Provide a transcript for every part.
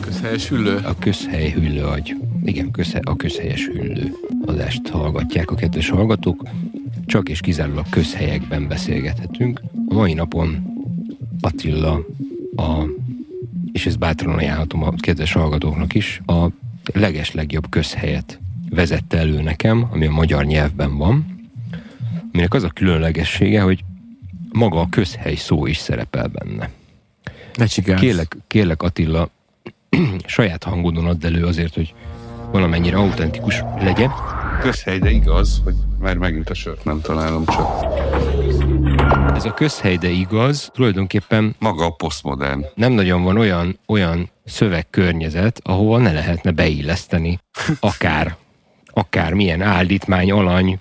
Közhelyes hüllő? A közhely hüllő agy. Igen, közhely, a közhelyes hüllő adást hallgatják a kedves hallgatók. Csak és kizárólag közhelyekben beszélgethetünk. A mai napon Attila a, és ezt bátran ajánlhatom a kedves hallgatóknak is, a leges legjobb közhelyet vezette elő nekem, ami a magyar nyelvben van, aminek az a különlegessége, hogy maga a közhely szó is szerepel benne. Ne csikálsz. Kérlek, kérlek Attila, saját hangodon add elő azért, hogy valamennyire autentikus legyen. Közhely, de igaz, hogy már megint a sört nem találom, csak Ez a közhely, de igaz, tulajdonképpen maga a posztmodern. nem nagyon van olyan, olyan szövegkörnyezet, ahova ne lehetne beilleszteni akár, akár milyen állítmány, alany,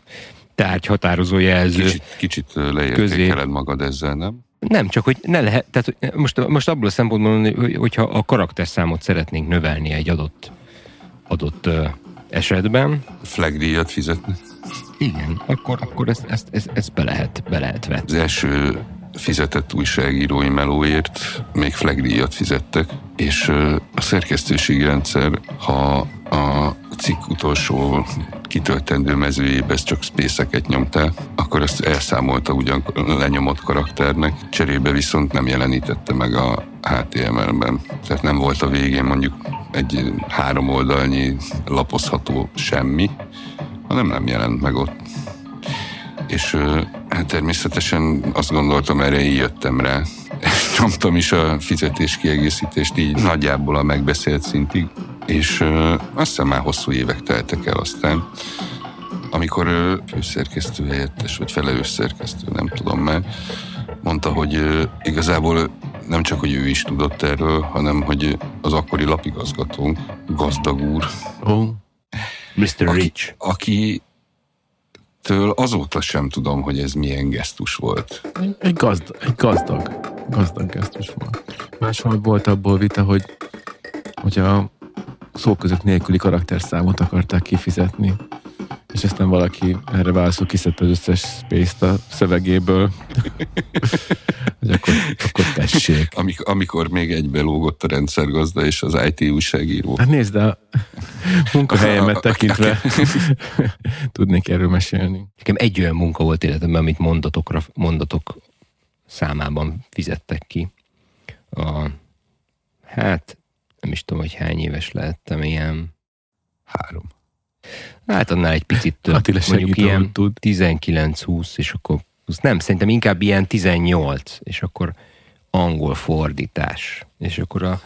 tárgy, határozó jelző. Kicsit, kicsit leértékeled magad ezzel, nem? Nem, csak hogy ne lehet, tehát most, most abból a szempontból, mondani, hogy- hogyha a karakterszámot szeretnénk növelni egy adott, adott esetben, Flagdíjat fizetni. igen, akkor, akkor ezt, ezt, ezt, ezt be, lehet, be lehet vetni. Az első fizetett újságírói melóért még flagdíjat fizettek, és a szerkesztőségi rendszer, ha a cikk utolsó kitöltendő mezőjébe csak spészeket nyomtál, akkor ezt elszámolta ugyan lenyomott karakternek, cserébe viszont nem jelenítette meg a HTML-ben. Tehát nem volt a végén mondjuk egy három oldalnyi lapozható semmi, hanem nem jelent meg ott és hát természetesen azt gondoltam, erre így jöttem rá. Nyomtam is a fizetés kiegészítést így nagyjából a megbeszélt szintig, és ö, azt hiszem már hosszú évek teltek el aztán, amikor ö, főszerkesztő helyettes, vagy felelős szerkesztő, nem tudom már, mondta, hogy ö, igazából nem csak, hogy ő is tudott erről, hanem hogy az akkori lapigazgatónk, gazdag úr, Ó, Mr. aki, Rich. aki től azóta sem tudom, hogy ez milyen gesztus volt. egy, gazd, egy gazdag, gazdag gesztus volt. Máshol volt abból vita, hogy, hogy a szóközök nélküli karakterszámot akarták kifizetni, és aztán valaki erre válaszol kiszedte az összes space-t a szövegéből, hogy akkor, akkor tessék. Amik, amikor még egybe lógott a rendszergazda és az IT újságíró. Hát nézd, de a munkahelyemet tekintve tudnék erről mesélni. Nekem egy olyan munka volt életemben, amit mondatokra, mondatok számában fizettek ki. A, hát nem is tudom, hogy hány éves lehettem, ilyen, Három. Hát annál egy picit több, Attila mondjuk ilyen tud. 19-20, és akkor 20, nem, szerintem inkább ilyen 18, és akkor angol fordítás. És akkor a,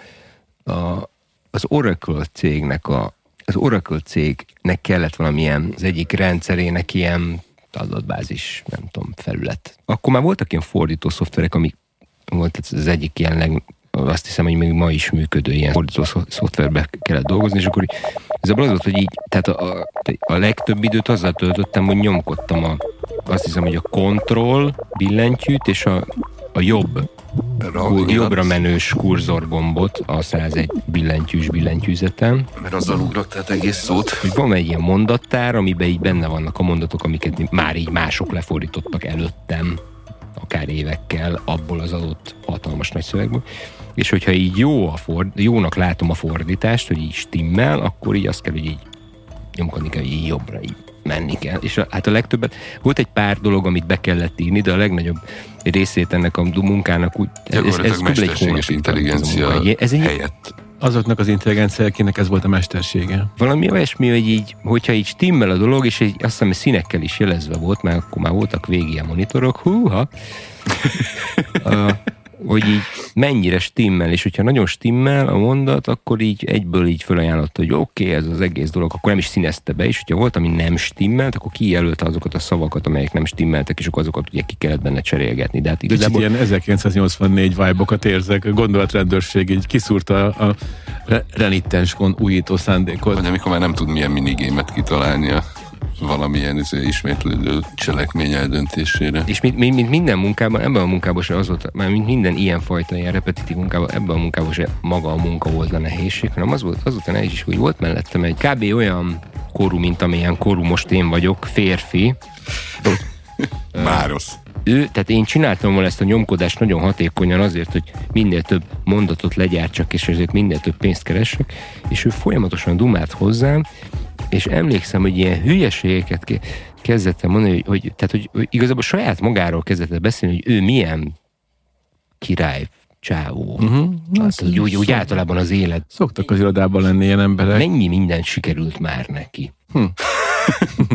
a, az Oracle cégnek a az Oracle cégnek kellett valamilyen, az egyik rendszerének ilyen adatbázis, nem tudom, felület. Akkor már voltak ilyen fordító szoftverek, amik volt az egyik ilyen leg, azt hiszem, hogy még ma is működő ilyen fordító szo- szoftverbe kellett dolgozni, és akkor ez az volt, hogy így, tehát a, a, a legtöbb időt azzal töltöttem, hogy nyomkodtam a, azt hiszem, hogy a control billentyűt, és a, a jobb Kur, jobbra menős kurzorgombot a 101 billentyűs billentyűzetem, Mert azzal ugrottál egész szót. hogy van egy ilyen mondattár, amiben így benne vannak a mondatok, amiket már így mások lefordítottak előttem, akár évekkel, abból az adott hatalmas nagy szövegből. És hogyha így jó a ford, jónak látom a fordítást, hogy így stimmel, akkor így azt kell, hogy így nyomkodni kell, hogy így jobbra így menni kell. És a, hát a legtöbbet, volt egy pár dolog, amit be kellett írni, de a legnagyobb részét ennek a munkának úgy... Mesterséges tart ez a intelligencia Ez egy helyett. Azoknak az intelligencia, akinek ez volt a mestersége. valami olyasmi, hogy így, hogyha így stimmel a dolog, és egy, azt hiszem, hogy színekkel is jelezve volt, mert akkor már voltak végi a monitorok, húha, uh, hogy így mennyire stimmel, és hogyha nagyon stimmel a mondat, akkor így egyből így felajánlotta, hogy oké, okay, ez az egész dolog, akkor nem is színezte be, és hogyha volt, ami nem stimmelt, akkor kijelölte azokat a szavakat, amelyek nem stimmeltek, és akkor azokat ugye ki kellett benne cserélgetni. De hát igazából ilyen 1984 vibe-okat érzek. A gondolatrendőrség így kiszúrta a re- renittens kon újító szándékot. Vagy amikor már nem tud milyen minigémet kitalálni a valamilyen izé, ismétlődő cselekmény eldöntésére. És mint, mint, mint minden munkában, ebben a munkában se az volt, mert mint minden ilyen fajta ilyen repetitív munkában, ebben a munkában se maga a munka volt a nehézség, hanem az volt, az volt a nehézség, hogy volt mellettem egy kb. olyan korú, mint amilyen korú most én vagyok, férfi. Márosz. Ő, tehát én csináltam volna ezt a nyomkodást nagyon hatékonyan azért, hogy minél több mondatot legyártsak, és ezért minél több pénzt keresek, és ő folyamatosan dumált hozzám, és emlékszem, hogy ilyen hülyeségeket ke- kezdett mondani, hogy, hogy, tehát, hogy, hogy igazából saját magáról kezdett beszélni, hogy ő milyen király csávó. Uh-huh. Hát, hogy úgy, úgy általában az élet. Szoktak az irodában lenni ilyen emberek. Mennyi minden sikerült már neki.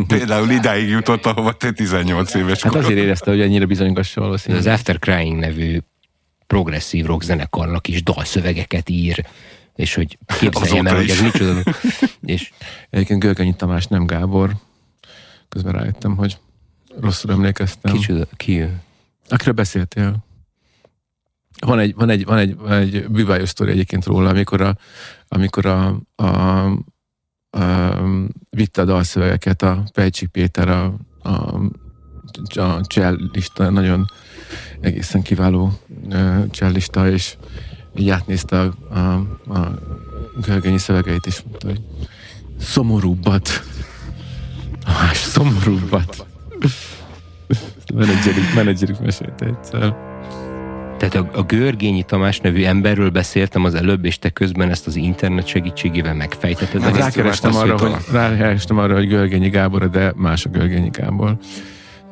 Például idáig jutott, ahova te 18 éves Hát korod. azért érezte, hogy ennyire bizonygassa Ez valószínűleg. az After Crying nevű progresszív rock zenekarnak is dalszövegeket ír, és hogy képzeljem el, hogy ez micsoda. és Egyébként Görgönyi Tamás nem Gábor. Közben rájöttem, hogy rosszul emlékeztem. kicsoda, ki ő? Akiről beszéltél? Van egy, van egy, van egy, van egy bűvályos sztori egyébként róla, amikor a, amikor a, a, a vitte a dalszövegeket a Pejcsik Péter, a, a, a csellista, nagyon egészen kiváló csellista, és így átnézte a, a, a Görgönyi szövegeit, és mondta, hogy szomorúbbat. Más szomorúbbat. Menedzserük, menedzserük mesélte egyszer. Tehát a, a Görgényi Tamás nevű emberről beszéltem az előbb, és te közben ezt az internet segítségével megfejtetted. Hát rákerestem arra, hogy rákerestem arra, hogy Görgényi Gábor, de más a Görgényi Gábor.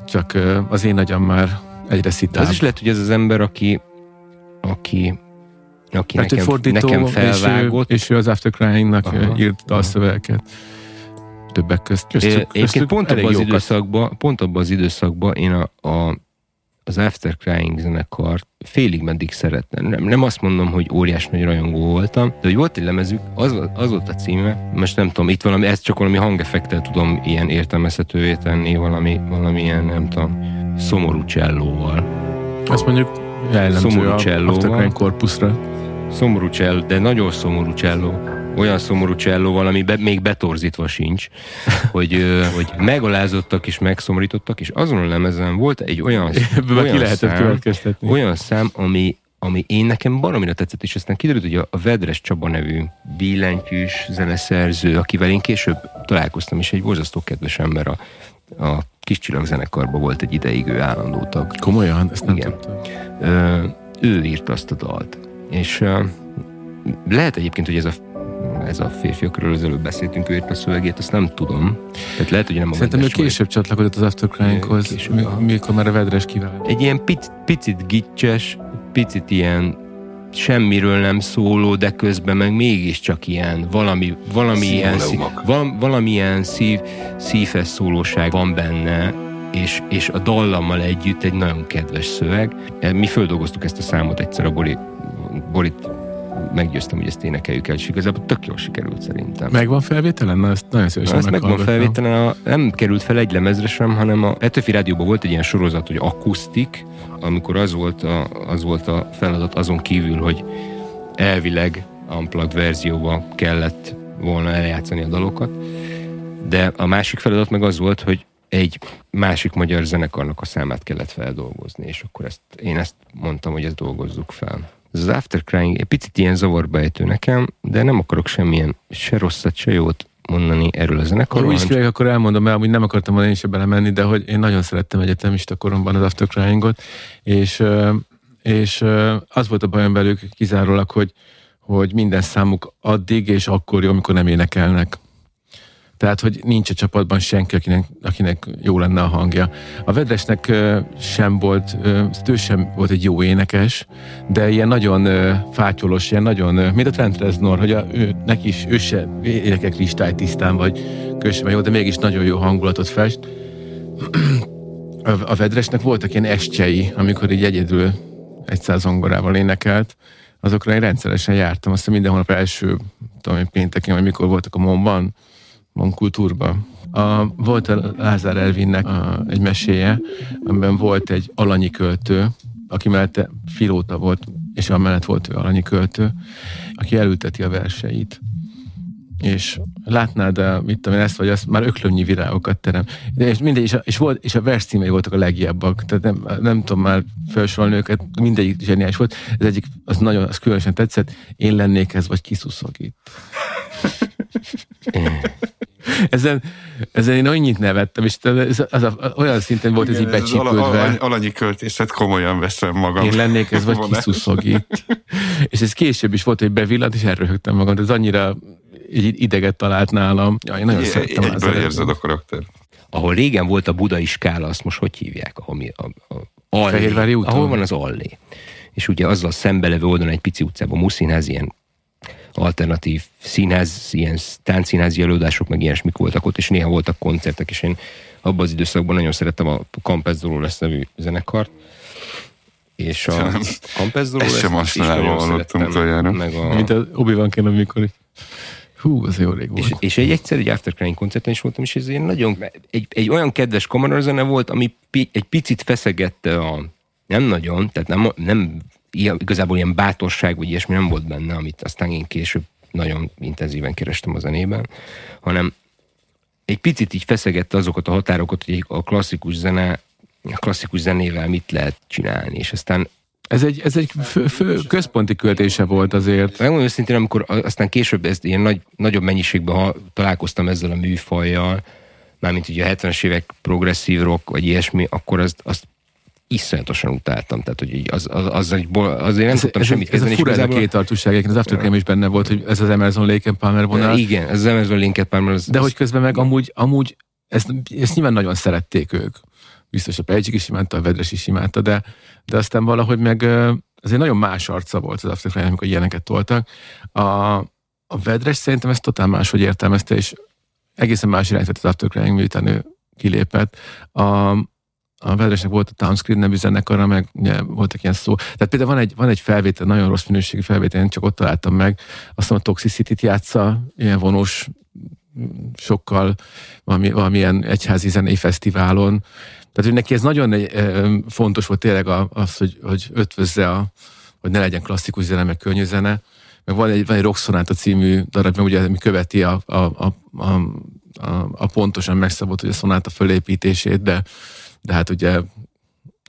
Csak az én agyam már egyre szitább. az is lehet, hogy ez az ember, aki, aki, aki Mert ő nekem, fordító, nekem és, felvágott. ő, és ő az After Crying-nak Aha. írt dalszövegeket. Többek közt. Köztük, köztük pont abban az időszakban, pont abban az időszakban én a, a, az After Crying zenekart félig meddig szerettem. Nem, nem azt mondom, hogy óriás nagy rajongó voltam, de hogy volt egy lemezük, az, volt- az volt a címe, most nem tudom, itt valami, ezt csak valami hangeffektel tudom ilyen értelmezhetővé tenni, valami, valami ilyen, nem tudom, szomorú csellóval. Azt mondjuk jellemző Szomorú a. After Crying korpuszra. Szomorú cselló, de nagyon szomorú cselló. Olyan szomorú csellóval, ami be, még betorzítva sincs, hogy, hogy megalázottak és megszomorítottak, és azon a lemezen volt egy olyan, olyan szám, olyan szám, ami, ami én nekem baromira tetszett, és aztán kiderült, hogy a, a Vedres Csaba nevű billentyűs zeneszerző, akivel én később találkoztam, és egy borzasztó kedves ember a, a kis csillag zenekarban volt egy ideig ő állandó tag. Komolyan? Ezt nem Igen. tudtam. Ö, ő írta azt a dalt. És ö, lehet egyébként, hogy ez a ez a férfi, akiről az előbb beszéltünk, ő írt a szövegét, azt nem tudom. Tehát lehet, hogy nem a Szerintem ő később csatlakozott az After Crying-hoz, mikor már a Vedres kivált. Egy ilyen pic, picit gicses, picit ilyen semmiről nem szóló, de közben meg mégiscsak ilyen valami, valami ilyen, szív, val, valamilyen szív, szívhez szólóság van benne, és, és a dallammal együtt egy nagyon kedves szöveg. Mi földolgoztuk ezt a számot egyszer a Bori, Borit meggyőztem, hogy ezt énekeljük el, és igazából tök jól sikerült szerintem. Megvan felvételen? Na, ezt nagyon szívesen Na, ezt megvan felvételen, a, nem került fel egy lemezre sem, hanem a Petőfi Rádióban volt egy ilyen sorozat, hogy akusztik, amikor az volt a, az volt a feladat azon kívül, hogy elvileg unplugged verzióba kellett volna eljátszani a dalokat, de a másik feladat meg az volt, hogy egy másik magyar zenekarnak a számát kellett feldolgozni, és akkor ezt, én ezt mondtam, hogy ezt dolgozzuk fel. Ez az After Crying egy picit ilyen zavarba ejtő nekem, de nem akarok semmilyen se rosszat, se jót mondani erről a zenekarról. úgy is akkor elmondom el, hogy nem akartam volna én is belemenni, de hogy én nagyon szerettem egyetemista koromban az After Crying-ot, és, és az volt a bajom velük kizárólag, hogy, hogy minden számuk addig és akkor jó, amikor nem énekelnek. Tehát, hogy nincs a csapatban senki, akinek, akinek jó lenne a hangja. A Vedresnek sem volt, ö, ő sem volt egy jó énekes, de ilyen nagyon fátyolos, ilyen nagyon, ö, mint a Trent Reznor, hogy a, ő, neki is, ő se énekek listály tisztán, vagy kösben jó, de mégis nagyon jó hangulatot fest. A, Vedresnek voltak ilyen estjei, amikor így egyedül egy zongorával énekelt, azokra én rendszeresen jártam, aztán minden hónap első, tudom én, pénteken, vagy mikor voltak a Monban, Kultúrban. A, volt a Lázár Elvinnek a, egy meséje, amiben volt egy alanyi költő, aki mellette filóta volt, és amellett volt ő alanyi költő, aki elülteti a verseit és látnád, a, mit tudom én, ezt vagy azt, már öklömnyi virágokat terem. De és mindegy, és a, és, volt, és a vers címei voltak a legjobbak, tehát nem, nem tudom már felsorolni őket, mindegyik zseniális volt. Ez egyik, az nagyon, az különösen tetszett, én lennék ez, vagy kiszuszok itt. Ezen, ezen én annyit nevettem, és ez, az a, olyan szinten volt Igen, ez így becsípődve. Al, alanyi költészet komolyan veszem magam. Én lennék, ez vagy kiszuszog itt. és ez később is volt, hogy bevillant, és elröhögtem magam. Ez annyira egy ideget talált nálam. Ja, én nagyon é, szerettem Egyből érzed a karakter. Ahol régen volt a budai skála, azt most hogy hívják? Ahol, mi, a, a, a Fehérvári úton? Ahol van az allé. És ugye azzal szembelevő oldalon egy pici utcában Muszínház ilyen alternatív színház, ilyen táncszínházi előadások, meg ilyesmik voltak ott, és néha voltak koncertek, és én abban az időszakban nagyon szerettem a Campes lesz nevű zenekart, és a Campes Dolores sem mostanában hallottunk olyanra. Meg a... Mint az Obi-Wan Kenobi, amikor Hú, az jó rég volt. És, és egy egyszer egy After Crying koncerten is voltam, és ez egy nagyon, egy, egy olyan kedves kamarazene volt, ami pi, egy picit feszegette a, nem nagyon, tehát nem, nem igazából ilyen bátorság, vagy ilyesmi nem volt benne, amit aztán én később nagyon intenzíven kerestem a zenében, hanem egy picit így feszegette azokat a határokat, hogy a klasszikus zene, a klasszikus zenével mit lehet csinálni, és aztán ez egy, ez egy fő, fő központi költése volt azért. Megmondom őszintén, amikor aztán később ezt ilyen nagy, nagyobb mennyiségben ha találkoztam ezzel a műfajjal, mármint ugye a 70-es évek progresszív rock, vagy ilyesmi, akkor azt, azt iszonyatosan utáltam. Tehát, hogy így az, az, az, az, azért nem ez, tudtam ez, semmit kezdeni. Ez a fura ez a két tartóság, az Aftercare is benne volt, hogy ez az Emerson Lake Palmer vonal. Igen, ez az Emerson Lake Palmer. Az, De hogy közben meg amúgy, amúgy ezt, ezt nyilván nagyon szerették ők. Biztos a Pejcsik is imádta, a Vedres is imádta, de, de aztán valahogy meg azért nagyon más arca volt az Aftercare, amikor ilyeneket toltak. A, a Vedres szerintem ezt totál máshogy értelmezte, és egészen más irányt vett az Aftercare, miután ő kilépett. A, a Vedresnek volt a Townscreen nevű zenekara, meg ugye, voltak ilyen szó. Tehát például van egy, van egy felvétel, nagyon rossz minőségű felvétel, én csak ott találtam meg, azt mondom, a Toxicity-t játsza, ilyen vonós, sokkal valami, valamilyen egyházi zenei fesztiválon. Tehát, hogy neki ez nagyon fontos volt tényleg az, hogy, hogy ötvözze, a, hogy ne legyen klasszikus zene, meg könnyű zene. Meg van egy, van egy Rock című darab, ugye, ami követi a, a, a, a, a pontosan megszabott, hogy a szonáta fölépítését, de de hát ugye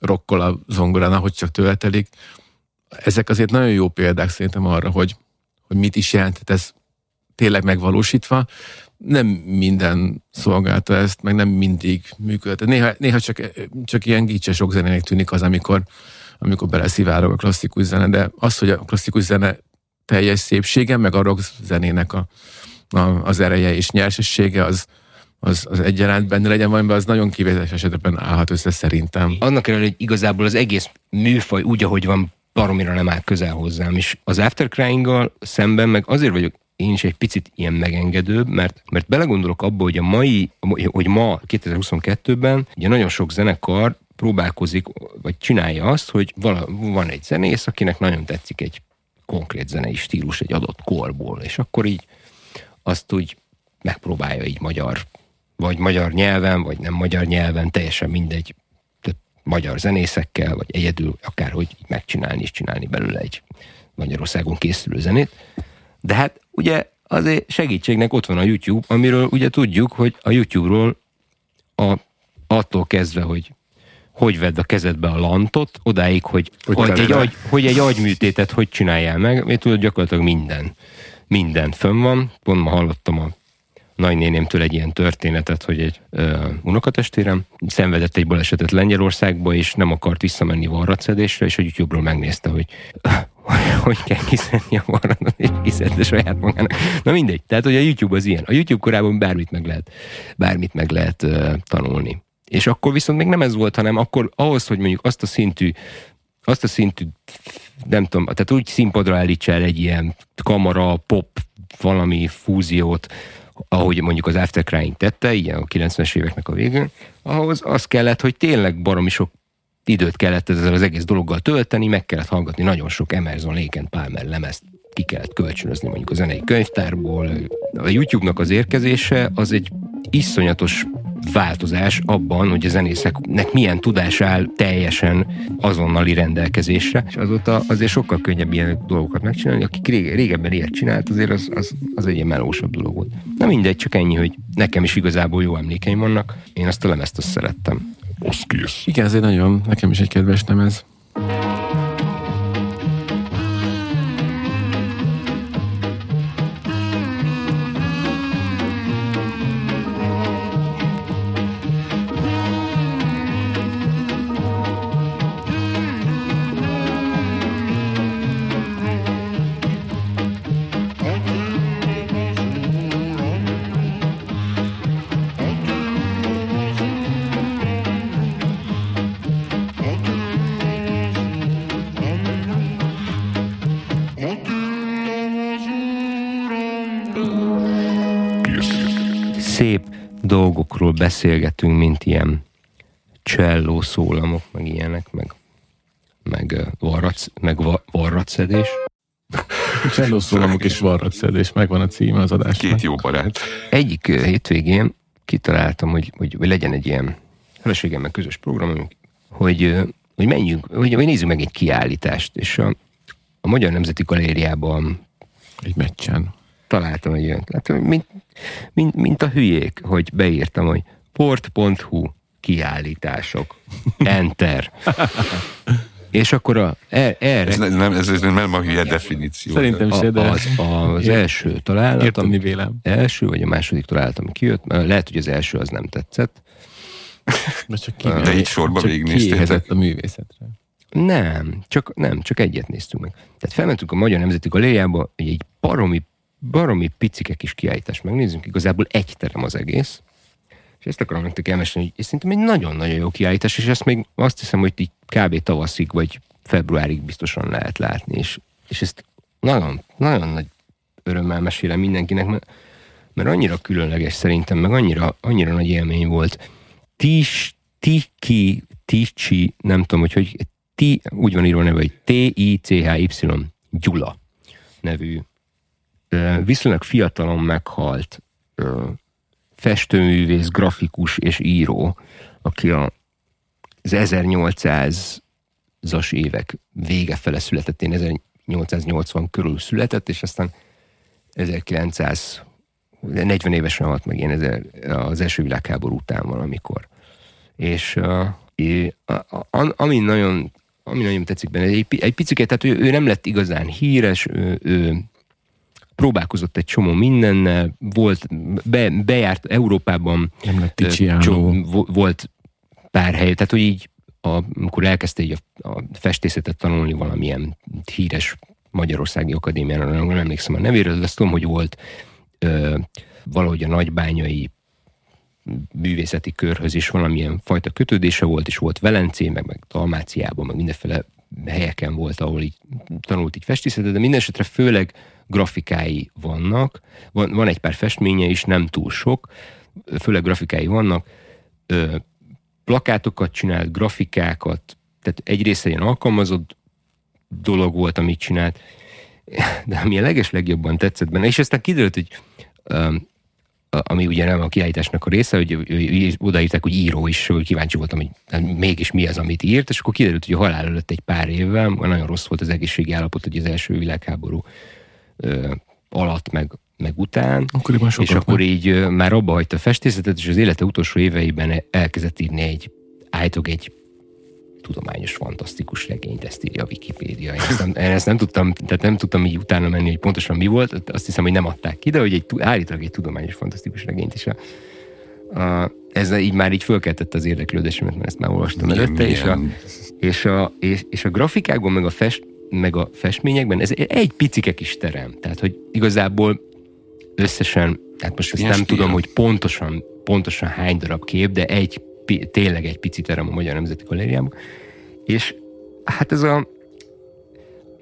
rokkol a zongorán, ahogy csak töltelik. Ezek azért nagyon jó példák szerintem arra, hogy, hogy mit is jelent ez tényleg megvalósítva. Nem minden szolgálta ezt, meg nem mindig működött. Néha, néha csak, csak ilyen gicses rockzenének tűnik az, amikor, amikor beleszivárog a klasszikus zene, de az, hogy a klasszikus zene teljes szépsége, meg a rock zenének a, a, az ereje és nyersessége, az, az, az egyaránt benne legyen valami, az nagyon kivételes esetben állhat össze szerintem. Annak ellenére, hogy igazából az egész műfaj úgy, ahogy van, baromira nem áll közel hozzám, és az After szemben meg azért vagyok én is egy picit ilyen megengedőbb, mert, mert belegondolok abba, hogy a mai, hogy ma 2022-ben ugye nagyon sok zenekar próbálkozik, vagy csinálja azt, hogy vala, van egy zenész, akinek nagyon tetszik egy konkrét zenei stílus egy adott korból, és akkor így azt úgy megpróbálja így magyar vagy magyar nyelven, vagy nem magyar nyelven, teljesen mindegy, tehát magyar zenészekkel, vagy egyedül akárhogy megcsinálni és csinálni belőle egy Magyarországon készülő zenét. De hát ugye azért segítségnek ott van a YouTube, amiről ugye tudjuk, hogy a YouTube-ról a, attól kezdve, hogy hogy vedd a kezedbe a lantot, odáig, hogy, hogy, hogy, egy, agy, hogy egy agyműtétet hogy csináljál meg, én tudod, gyakorlatilag minden, minden fönn van. Pont ma hallottam a nagynénémtől egy ilyen történetet, hogy egy uh, unokatestérem szenvedett egy balesetet Lengyelországba, és nem akart visszamenni varratszedésre, és a YouTube-ról megnézte, hogy hogy kell kiszedni a varratot, és kiszedni saját magának. Na mindegy. Tehát, hogy a YouTube az ilyen. A YouTube korában bármit meg lehet, bármit meg lehet uh, tanulni. És akkor viszont még nem ez volt, hanem akkor ahhoz, hogy mondjuk azt a szintű azt a szintű, nem tudom, tehát úgy színpadra állítsa el egy ilyen kamara, pop, valami fúziót, ahogy mondjuk az After Crying tette, ilyen a 90-es éveknek a végén, ahhoz az kellett, hogy tényleg baromi sok időt kellett ezzel az egész dologgal tölteni, meg kellett hallgatni nagyon sok Emerson, Lake Palmer lemezt, ki kellett kölcsönözni mondjuk a zenei könyvtárból. A YouTube-nak az érkezése az egy iszonyatos változás abban, hogy a zenészeknek milyen tudás áll teljesen azonnali rendelkezésre, és azóta azért sokkal könnyebb ilyen dolgokat megcsinálni. Aki régebben ilyet csinált, azért az, az, az egy ilyen melósabb dolog volt. Na mindegy, csak ennyi, hogy nekem is igazából jó emlékeim vannak. Én azt a lemezt azt szerettem. Az kész. Igen, ez egy nagyon, nekem is egy kedves lemez. dolgokról beszélgetünk, mint ilyen cselló szólamok, meg ilyenek, meg, meg, varrac, meg va, varratszedés. Cselló szólamok és varratszedés, megvan a címe az adásnak. Két jó barát. Egyik hétvégén kitaláltam, hogy, hogy, hogy legyen egy ilyen feleségemmel közös program, hogy, hogy menjünk, hogy, hogy nézzük meg egy kiállítást, és a, a Magyar Nemzeti Galériában egy meccsen. Találtam egy olyan, hát, mint, mint, mint a hülyék, hogy beírtam, hogy port.hu kiállítások. Enter. És akkor a, er, erre... Ez nem, ez, ez nem a hülye definíció. Szerintem se, de... Az, az első találat, Értem, mi vélem. első vagy a második találat, ami kijött, lehet, hogy az első az nem tetszett. De, csak de így sorba végignéztétek. a művészetre. Nem, csak, nem, csak egyet néztünk meg. Tehát felmentünk a Magyar Nemzeti Galériába, hogy egy baromi, baromi picike kis kiállítást megnézzünk, igazából egy terem az egész, és ezt akarom nektek elmesélni, hogy szerintem egy nagyon-nagyon jó kiállítás, és ezt még azt hiszem, hogy így kb. tavaszig vagy februárig biztosan lehet látni, és, és ezt nagyon, nagyon nagy örömmel mesélem mindenkinek, mert, mert annyira különleges szerintem, meg annyira, annyira nagy élmény volt. Tis, Tiki, Ticsi, nem tudom, hogy hogy T, úgy van írva neve, hogy T-I-C-H-Y Gyula nevű viszonylag fiatalon meghalt festőművész, grafikus és író, aki a, az 1800-as évek vége fele született, én 1880 körül született, és aztán 1940 évesen halt meg én az első világháború után valamikor. És ami nagyon ami nagyon tetszik benne, egy, egy picit, tehát ő, ő nem lett igazán híres, ő, ő próbálkozott egy csomó mindennel, volt, be, bejárt Európában, nem lett volt pár hely, tehát hogy így a, amikor elkezdte így a, a festészetet tanulni valamilyen híres Magyarországi Akadémiára, nem emlékszem a nevéről, de azt tudom, hogy volt ö, valahogy a nagybányai művészeti körhöz is valamilyen fajta kötődése volt, és volt Velencé, meg, meg Dalmáciában, meg mindenféle helyeken volt, ahol így tanult így festészetet, de minden esetre főleg grafikái vannak. Van, van egy pár festménye is, nem túl sok, főleg grafikái vannak. Ö, plakátokat csinált, grafikákat, tehát egyrészt ilyen alkalmazott dolog volt, amit csinált, de ami a leges legjobban tetszett benne, és aztán kiderült, hogy ami ugye nem a kiállításnak a része, hogy odaírták, hogy író is, hogy kíváncsi voltam, hogy hát mégis mi az, amit írt, és akkor kiderült, hogy a halál előtt egy pár évvel, nagyon rossz volt az egészségi állapot, hogy az első világháború ö, alatt, meg, meg után, akkor és akkor így ö, már abba hagyta a festészetet, és az élete utolsó éveiben elkezdett írni egy, állítok egy tudományos, fantasztikus regényt, ezt írja a Wikipédia. Én ezt, nem, én ezt nem tudtam, tehát nem tudtam így utána menni, hogy pontosan mi volt, azt hiszem, hogy nem adták ki, de hogy egy, állítólag egy tudományos, fantasztikus regényt is. A, a, ez így már így fölkeltette az érdeklődésemet, mert ezt már olvastam milyen, előtte, milyen. És, a, és, a, és, és a grafikákban, meg a, fest, meg a festményekben ez egy picike kis terem. Tehát, hogy igazából összesen, hát most ezt nem stíl? tudom, hogy pontosan, pontosan hány darab kép, de egy tényleg egy pici terem a Magyar Nemzeti Galériában. És hát ez a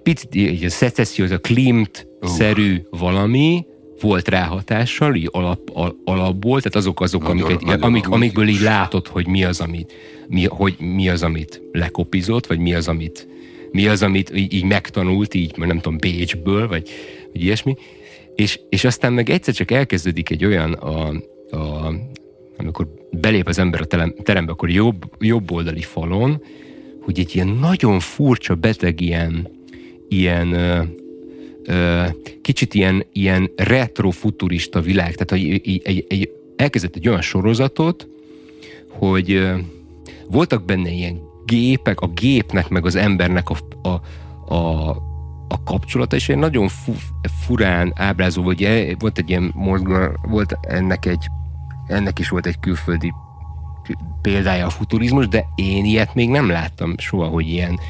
picit, így a szecesszió, ez a Klimt-szerű uh. valami, volt rá hatással, így alap, al, alapból, tehát azok azok, nagyon, amiket, nagyon amik, amikből így látod, hogy mi az, amit, mi, hogy mi az, amit lekopizott, vagy mi az, amit, mi az, amit így, megtanult, így, nem tudom, Bécsből, vagy, vagy ilyesmi. És, és aztán meg egyszer csak elkezdődik egy olyan a, a amikor belép az ember a terembe, akkor jobb, jobb oldali falon, hogy egy ilyen nagyon furcsa, beteg ilyen, ilyen ö, ö, kicsit ilyen, ilyen retrofuturista világ, tehát hogy egy, egy, egy, elkezdett egy olyan sorozatot, hogy ö, voltak benne ilyen gépek, a gépnek meg az embernek a, a, a, a kapcsolata, és egy nagyon fu, furán ábrázolva, hogy volt egy ilyen mozgal, volt ennek egy ennek is volt egy külföldi példája a futurizmus, de én ilyet még nem láttam soha, hogy ilyen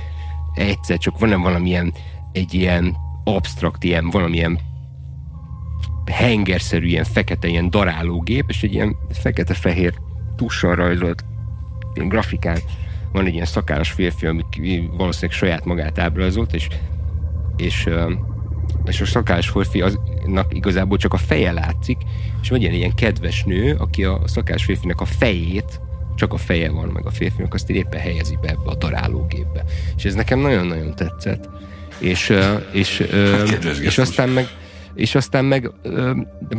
egyszer csak van valamilyen egy ilyen abstrakt, ilyen valamilyen hengerszerű, ilyen fekete, ilyen darálógép, és egy ilyen fekete-fehér tussal rajzolt ilyen grafikán van egy ilyen szakállas férfi, ami valószínűleg saját magát ábrázolt, és, és és a szakás férfinak igazából csak a feje látszik, és van ilyen, ilyen kedves nő, aki a szakás férfinek a fejét, csak a feje van meg a férfinak, azt éppen helyezi be ebbe a darálógépbe. És ez nekem nagyon-nagyon tetszett. És, és, és, és aztán meg és aztán meg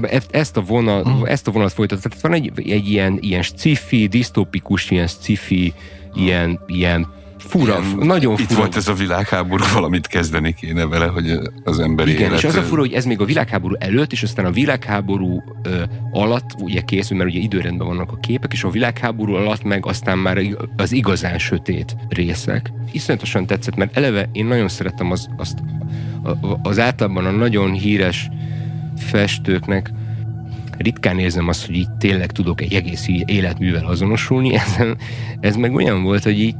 e, ezt a vonat, hmm. ezt a vonat folytat. Tehát van egy, egy ilyen, ilyen sci-fi, disztópikus, ilyen sci-fi, ilyen, ilyen fura, Igen, nagyon itt fura. volt ez a világháború, valamit kezdeni kéne vele, hogy az emberi Igen, élet... és az a fura, hogy ez még a világháború előtt, és aztán a világháború ö, alatt ugye készül, mert ugye időrendben vannak a képek, és a világháború alatt meg aztán már az igazán sötét részek. Iszonyatosan tetszett, mert eleve én nagyon szerettem az, azt, az általában a nagyon híres festőknek ritkán érzem azt, hogy így tényleg tudok egy egész életművel azonosulni. Ez, ez meg olyan volt, hogy így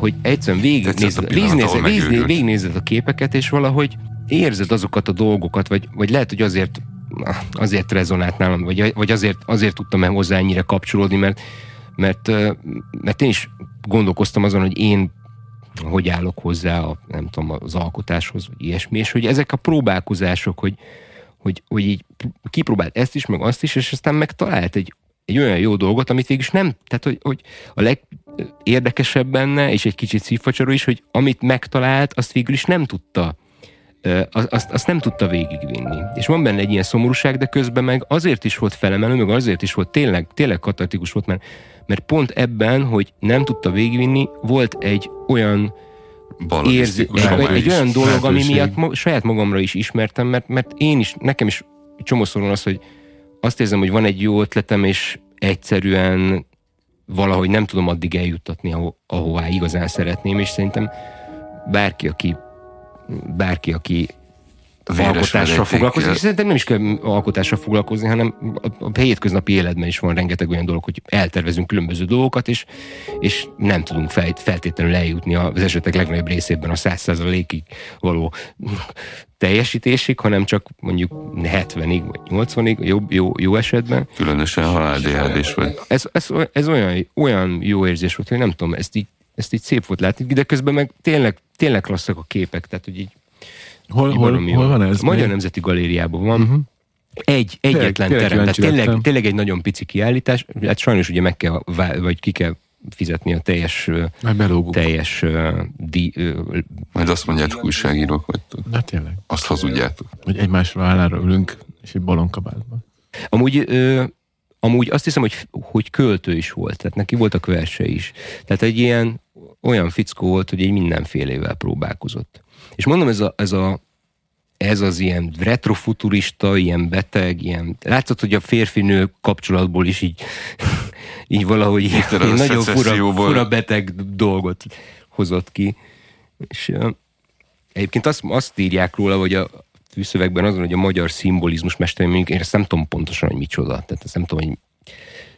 hogy egyszerűen végignézed, végignézed, végignézed, végignézed a képeket, és valahogy érzed azokat a dolgokat, vagy, vagy lehet, hogy azért azért rezonált nálam, vagy, vagy azért, azért tudtam el hozzá ennyire kapcsolódni, mert, mert, mert én is gondolkoztam azon, hogy én hogy állok hozzá a, nem tudom, az alkotáshoz, vagy ilyesmi, és hogy ezek a próbálkozások, hogy, hogy, hogy így kipróbált ezt is, meg azt is, és aztán megtalált egy, egy olyan jó dolgot, amit végül is nem, tehát hogy, hogy a legérdekesebb benne, és egy kicsit szívfacsaró is, hogy amit megtalált, azt végül is nem tudta azt, azt nem tudta végigvinni. És van benne egy ilyen szomorúság, de közben meg azért is volt felemelő, meg azért is volt tényleg, tényleg katartikus volt, mert, mert pont ebben, hogy nem tudta végigvinni, volt egy olyan érzi, egy, egy olyan dolog, ami miatt ma, saját magamra is ismertem, mert, mert én is, nekem is csomószor van az, hogy azt érzem, hogy van egy jó ötletem, és egyszerűen valahogy nem tudom addig eljuttatni, aho, ahová igazán szeretném, és szerintem bárki, aki bárki, aki alkotással foglalkozik, és szerintem nem is kell alkotással foglalkozni, hanem a hétköznapi életben is van rengeteg olyan dolog, hogy eltervezünk különböző dolgokat, és, és nem tudunk feltétlenül eljutni az esetek legnagyobb részében a 100%-ig való teljesítésig, hanem csak mondjuk 70-ig vagy 80-ig, jó, jó, jó esetben. Különösen, ha adhd is vagy. Ez, ez, ez olyan, olyan jó érzés volt, hogy nem tudom, ezt így, ezt így szép volt látni, de közben meg tényleg, tényleg klasszak a képek, tehát hogy így Hol, hol, hol van ez? A Magyar Nemzeti Galériában van. Uh-huh. Egy, egyetlen tényleg, terem, tehát tényleg, tényleg egy nagyon pici kiállítás, hát sajnos ugye meg kell, vagy ki kell fizetni a teljes, teljes uh, di, uh, Majd azt mondjátok, újságírók vagytok. Hát tényleg. Azt hazudjátok. Hogy egymásra állára ülünk, és egy balonkabátban. Amúgy, uh, amúgy azt hiszem, hogy, hogy költő is volt, tehát neki voltak verse is. Tehát egy ilyen olyan fickó volt, hogy egy mindenfélével próbálkozott. És mondom, ez, a, ez, a, ez az ilyen retrofuturista, ilyen beteg, ilyen... Látszott, hogy a férfi-nő kapcsolatból is így, így valahogy ilyen nagyon fura, fura beteg dolgot hozott ki. És egyébként azt, azt írják róla, hogy a fűszövegben azon, hogy a magyar szimbolizmus mester, mondjuk én ezt nem tudom pontosan, hogy micsoda. Tehát ezt nem tudom, hogy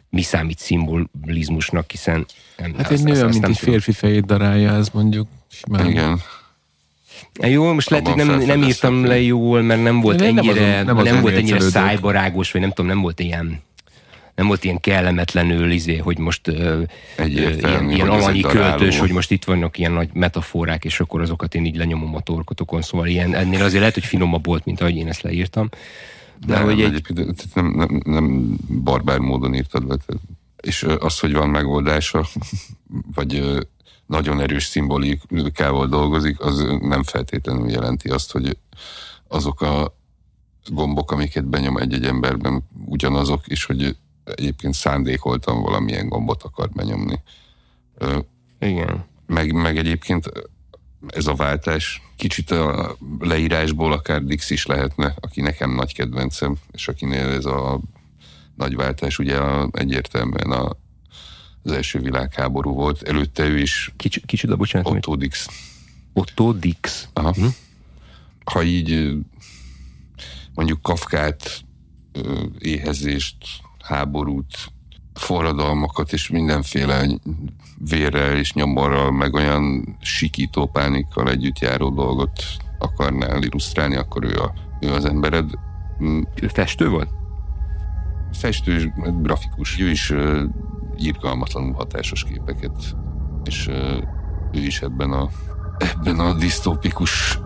mi számít szimbolizmusnak, hiszen... Nem, hát egy nő, mint egy férfi fejét darálja, ez mondjuk simán. Igen. Jó, most lehet, hogy nem, nem írtam le jól, mert nem volt nem ennyire, az, nem, az nem volt ennyire szájbarágos, vagy nem tudom, nem volt ilyen nem volt ilyen kellemetlenül, izé, hogy most uh, ilyen, ilyen alanyi költős, hogy most itt vannak ilyen nagy metaforák, és akkor azokat én így lenyomom a torkotokon, szóval ilyen, ennél azért lehet, hogy finomabb volt, mint ahogy én ezt leírtam. De, de hogy egy... nem, nem, nem barbár módon írtad le, és az, hogy van megoldása, vagy nagyon erős szimbolikával dolgozik, az nem feltétlenül jelenti azt, hogy azok a gombok, amiket benyom egy-egy emberben ugyanazok, és hogy egyébként szándékoltan valamilyen gombot akar benyomni. Igen. Meg, meg egyébként ez a váltás kicsit a leírásból akár Dix is lehetne, aki nekem nagy kedvencem, és akinél ez a nagy váltás ugye a, egyértelműen a az első világháború volt. Előtte ő is... Kicsi, kicsoda, bocsánat. Otto Dix. Otto Dix. Aha. Hm? Ha így mondjuk Kafkát, éhezést, háborút, forradalmakat és mindenféle vérrel és nyomorral, meg olyan sikító pánikkal együtt járó dolgot akarnál illusztrálni, akkor ő, a, ő az embered. Ő festő volt? Festő és grafikus. Ő is irgalmatlanul hatásos képeket, és ő is ebben a, ebben a disztópikus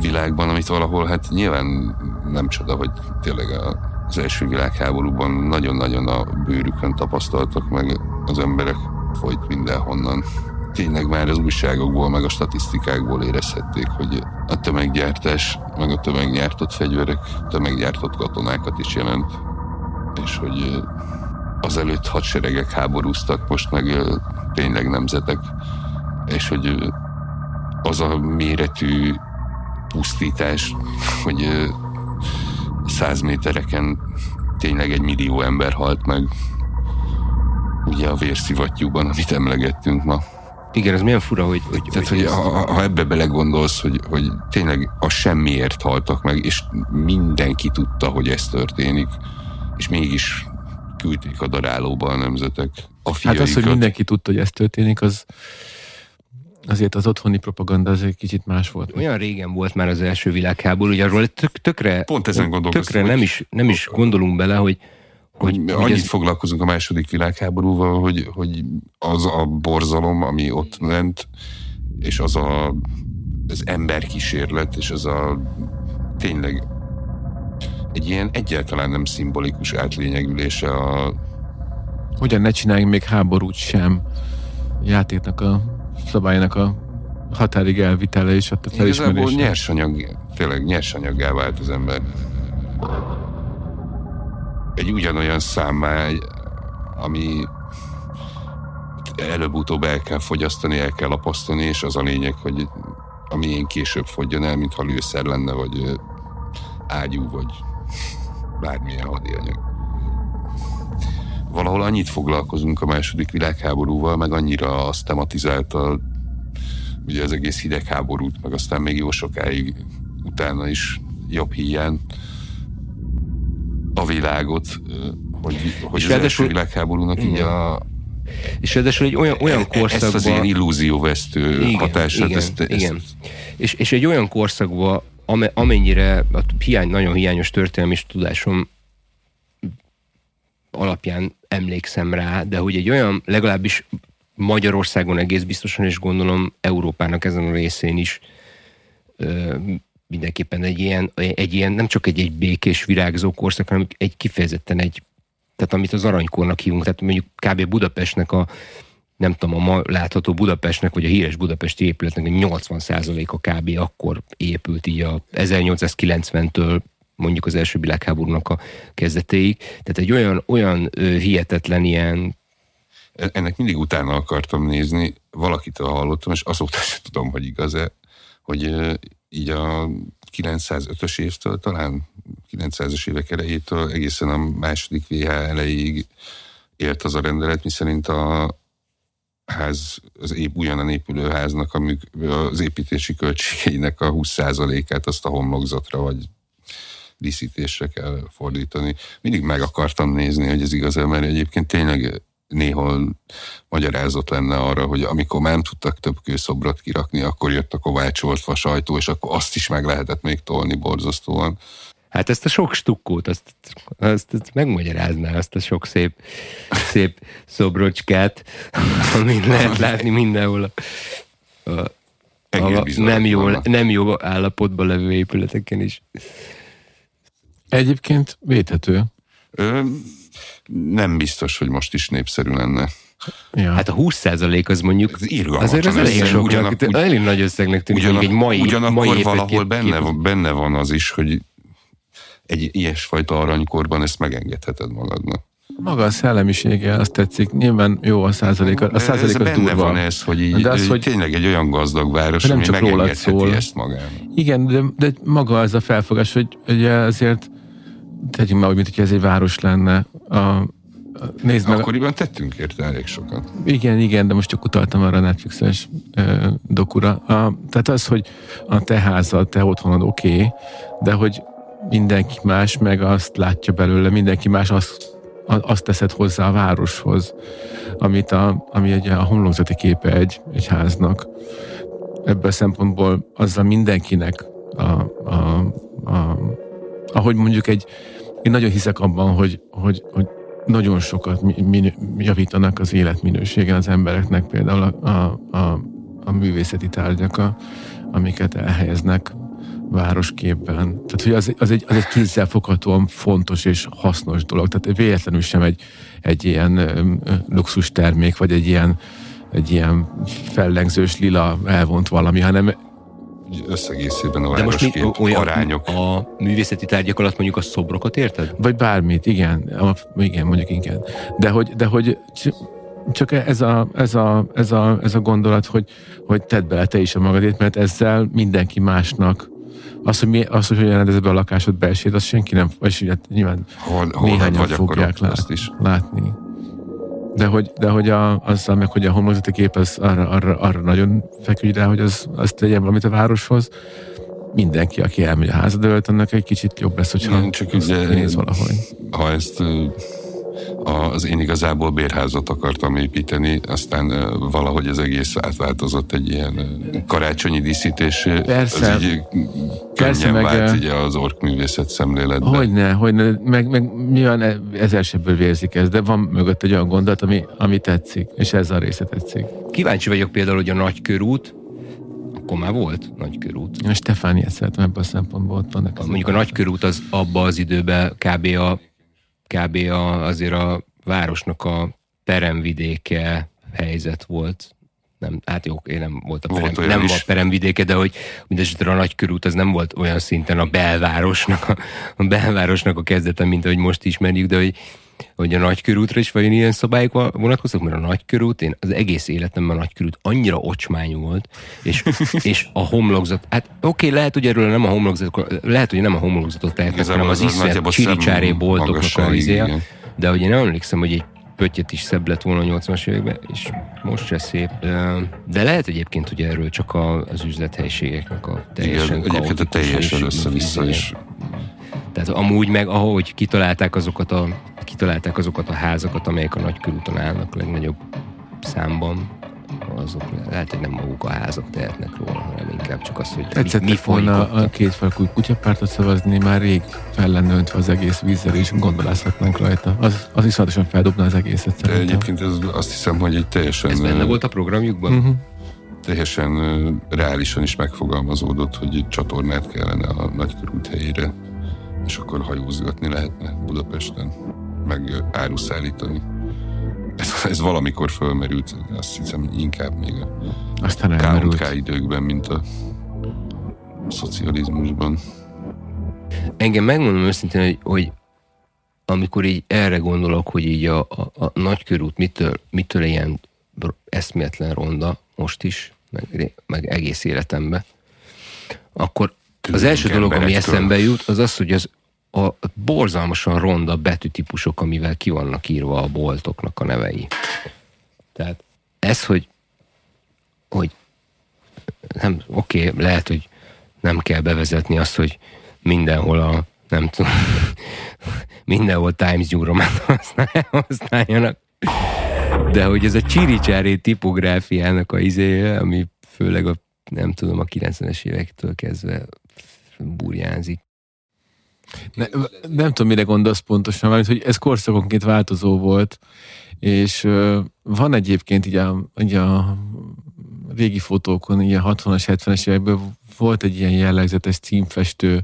világban, amit valahol hát nyilván nem csoda, hogy tényleg az első világháborúban nagyon-nagyon a bőrükön tapasztaltak meg az emberek, folyt mindenhonnan. Tényleg már az újságokból, meg a statisztikákból érezhették, hogy a tömeggyártás, meg a tömeggyártott fegyverek, tömeggyártott katonákat is jelent, és hogy azelőtt hadseregek háborúztak, most meg tényleg nemzetek, és hogy az a méretű pusztítás, hogy száz métereken tényleg egy millió ember halt meg, ugye a vérszivattyúban, amit emlegettünk ma. Igen, ez milyen fura, hogy... hogy Tehát, hogy, hogy ha, ha ebbe belegondolsz, hogy, hogy tényleg a semmiért haltak meg, és mindenki tudta, hogy ez történik, és mégis küldték a darálóba a nemzetek. A hát az, hogy mindenki tudta, hogy ez történik, az azért az otthoni propaganda az egy kicsit más volt. Olyan régen volt már az első világháború, hogy arról tök, tökre, Pont ezen tökre nem is, nem is gondolunk bele, hogy hogy, hogy annyit ez... foglalkozunk a második világháborúval, hogy, hogy az a borzalom, ami ott ment, és az a, az emberkísérlet, és az a tényleg egy ilyen egyáltalán nem szimbolikus átlényegülése a... Hogyan ne csináljunk még háborút sem játéknak a szabálynak a határig elvitele és a felismerése. Igazából nyersanyag, tényleg nyersanyaggá vált az ember. Egy ugyanolyan számmá, ami előbb-utóbb el kell fogyasztani, el kell lapasztani, és az a lényeg, hogy ami én később fogjon el, mintha lőszer lenne, vagy ágyú, vagy bármilyen hadianyag. Valahol annyit foglalkozunk a második világháborúval, meg annyira azt tematizálta ugye az egész hidegháborút, meg aztán még jó sokáig utána is jobb hiány a világot, hogy, hogy az első világháborúnak így a, és ráadásul egy olyan, olyan korszakban... Ezt az ilyen illúzióvesztő igen, hatását. Igen, ezt, igen. Ezt... És, és egy olyan korszakban, amennyire a hiány, nagyon hiányos történelmi tudásom alapján emlékszem rá, de hogy egy olyan, legalábbis Magyarországon egész biztosan, és gondolom Európának ezen a részén is ö, mindenképpen egy ilyen, egy ilyen, nem csak egy, egy békés, virágzó korszak, hanem egy kifejezetten egy, tehát amit az aranykornak hívunk, tehát mondjuk kb. Budapestnek a nem tudom, a ma látható Budapestnek, vagy a híres budapesti épületnek a 80%-a kb. akkor épült így a 1890-től mondjuk az első világháborúnak a kezdetéig. Tehát egy olyan, olyan hihetetlen ilyen ennek mindig utána akartam nézni, valakitől hallottam, és azóta sem tudom, hogy igaz-e, hogy így a 905-ös évtől, talán 900-es évek elejétől egészen a második VH elejéig élt az a rendelet, miszerint a ház, az épp újonnan háznak a műk, az építési költségeinek a 20%-át azt a homlokzatra vagy díszítésre kell fordítani. Mindig meg akartam nézni, hogy ez igaz mert egyébként tényleg néhol magyarázat lenne arra, hogy amikor nem tudtak több kőszobrot kirakni, akkor jött a kovácsolt vasajtó, és akkor azt is meg lehetett még tolni borzasztóan. Hát ezt a sok stukkót, azt, azt, azt megmagyarázná, azt a sok szép, szép szobrocskát, amit lehet látni mindenhol a, a, a nem, jó, nem jó állapotban levő épületeken is. Egyébként védhető. Ö, nem biztos, hogy most is népszerű lenne. Ja. Hát a 20 százalék az mondjuk ez azért az elég sok, ugyanak, ugy, elég nagy összegnek tűnik, ugyanak, egy mai, ugyanakkor mai valahol benne, kép... benne van az is, hogy egy ilyesfajta aranykorban ezt megengedheted magadnak. Maga a szellemisége, azt tetszik. Nyilván jó a százalék, a százalék az benne durva. van ez, hogy így, de az, hogy tényleg egy olyan gazdag város, nem ami csak rólad szól. ezt magának. Igen, de, de maga az a felfogás, hogy ugye azért tegyünk már úgy, mint hogy ez egy város lenne. A, Nézd meg. Akkoriban tettünk érte elég sokat. Igen, igen, de most csak utaltam arra a Netflixes e, dokura. A, tehát az, hogy a te házad, te otthonod oké, okay, de hogy mindenki más meg azt látja belőle, mindenki más azt, azt teszed hozzá a városhoz, amit a, ami egy a homlokzati képe egy, egy háznak. Ebből a szempontból azzal mindenkinek a, a, a, ahogy mondjuk egy, én nagyon hiszek abban, hogy, hogy, hogy nagyon sokat minő, javítanak az életminőségen az embereknek, például a, a, a, a művészeti tárgyak, amiket elhelyeznek városképben. Tehát, hogy az, az, egy, az egy kézzelfoghatóan fontos és hasznos dolog. Tehát véletlenül sem egy, egy ilyen luxus termék, vagy egy ilyen, egy ilyen fellengzős lila elvont valami, hanem összegészében a De most mi, olyan arányok. A művészeti tárgyak alatt mondjuk a szobrokat érted? Vagy bármit, igen. Igen, mondjuk igen. De hogy, de hogy csak ez a, ez a, ez a, ez a gondolat, hogy, hogy tedd bele te is a magadét, mert ezzel mindenki másnak az, hogy, mi, az, hogy hogyan rendezed be a lakásod belsét, az senki nem, vagy hát nyilván hol, hol néhányan fogják lát, is. látni. De hogy, de hogy a, azzal meg, hogy a homlokzati kép az arra, arra, arra nagyon feküdj rá, hogy az, az tegyen valamit a városhoz, mindenki, aki elmegy a házad előtt, annak egy kicsit jobb lesz, hogyha Igen, csak ugye, néz valahogy. Ha ezt az én igazából bérházat akartam építeni, aztán valahogy az egész átváltozott egy ilyen karácsonyi díszítés. Persze. Az így könnyen meg, vált ugye az orkművészet szemléletben. Hogyne, hogyne, meg, meg nyilván e- ezer sebből vérzik ez, de van mögött egy olyan gondolat, ami, ami tetszik, és ez a része tetszik. Kíváncsi vagyok például, hogy a nagykörút, akkor már volt nagykörút. A Stefániát szeretem ebből a szempontból. Ott vannak Mondjuk a nagykörút az abba az időben kb. a kb. A, azért a városnak a peremvidéke helyzet volt. Nem, hát jó, én nem volt a perem, volt nem volt peremvidéke, de hogy mindesetre a nagykörút az nem volt olyan szinten a belvárosnak a, a belvárosnak a kezdete, mint ahogy most ismerjük, de hogy hogy a nagykörútra is vajon ilyen szabályok vonatkoztak, mert a nagykörút, én az egész életemben a nagykörút annyira ocsmány volt, és, és a homlokzat, hát oké, okay, lehet, hogy erről nem a homlokzat, lehet, hogy nem a homlokzatot tehetnek, hanem az, az iszonyat csiricsáré boltoknak a izéja, de hogy én emlékszem, hogy egy pöttyet is szebb lett volna a 80-as években, és most se szép. De lehet egyébként, hogy erről csak az üzlethelyiségeknek a teljesen Igen, egyébként a teljesen össze-vissza is tehát amúgy meg, ahogy kitalálták azokat a, kitalálták azokat a házakat, amelyek a nagykörúton állnak legnagyobb számban, azok lehet, hogy nem maguk a házak tehetnek róla, hanem inkább csak az, hogy Tetszett mi, mi volna a kétfalkú kutyapártot szavazni, már rég fel lenne öntve az egész vízzel, és gondolázhatnánk rajta. Az, az iszonyatosan feldobna az egészet szerintem. De egyébként ez, azt hiszem, hogy egy teljesen... Ez benne volt a programjukban? Uh-huh. Teljesen reálisan is megfogalmazódott, hogy egy csatornát kellene a nagykörút helyére és akkor hajózgatni lehetne Budapesten, meg áruszállítani. Ez, ez valamikor fölmerült, azt hiszem inkább még a Aztán KMK időkben, mint a szocializmusban. Engem megmondom őszintén, hogy, hogy amikor így erre gondolok, hogy így a, a, a nagykörút mitől, mitől ilyen eszméletlen ronda most is, meg, meg egész életemben, akkor az első dolog, ami eszembe jut, az az, hogy az a borzalmasan ronda betűtípusok, amivel ki vannak írva a boltoknak a nevei. Tehát ez, hogy, hogy nem, oké, okay, lehet, hogy nem kell bevezetni azt, hogy mindenhol a, nem tudom, mindenhol Times New Roman használjanak. De hogy ez a csiricsári tipográfiának a izéje, ami főleg a, nem tudom, a 90-es évektől kezdve burjánzik. Ne, nem tudom, mire gondolsz pontosan, mert hogy ez korszakonként változó volt, és uh, van egyébként így a, így a régi fotókon, ilyen 60-as, 70-es évekből volt egy ilyen jellegzetes címfestő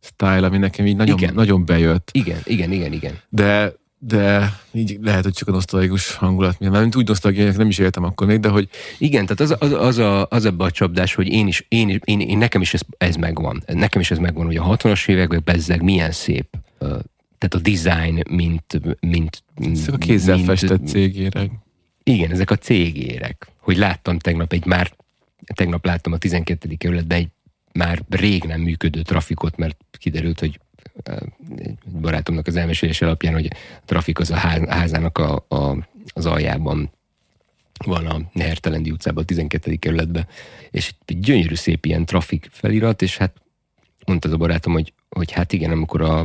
style, ami nekem így nagyon, igen. nagyon bejött. Igen, igen, igen, igen. De de így lehet, hogy csak a nosztalgikus hangulat miatt. Mert úgy nosztalgiának nem is éltem akkor még, de hogy... Igen, tehát az, az, az, a, az ebbe a csapdás, hogy én is, én, én, én nekem is ez, ez megvan. Nekem is ez megvan, hogy a 60-as években bezzeg milyen szép tehát a design, mint... mint ezek a kézzel mint, festett cégérek. Igen, ezek a cégérek. Hogy láttam tegnap egy már, tegnap láttam a 12. kerületben egy már rég nem működő trafikot, mert kiderült, hogy egy barátomnak az elmesélés alapján, hogy a trafik az a házának a, a, az aljában van a Nehertelendi utcában, a 12. kerületben, és egy gyönyörű szép ilyen trafik felirat, és hát mondta az a barátom, hogy, hogy hát igen, amikor a,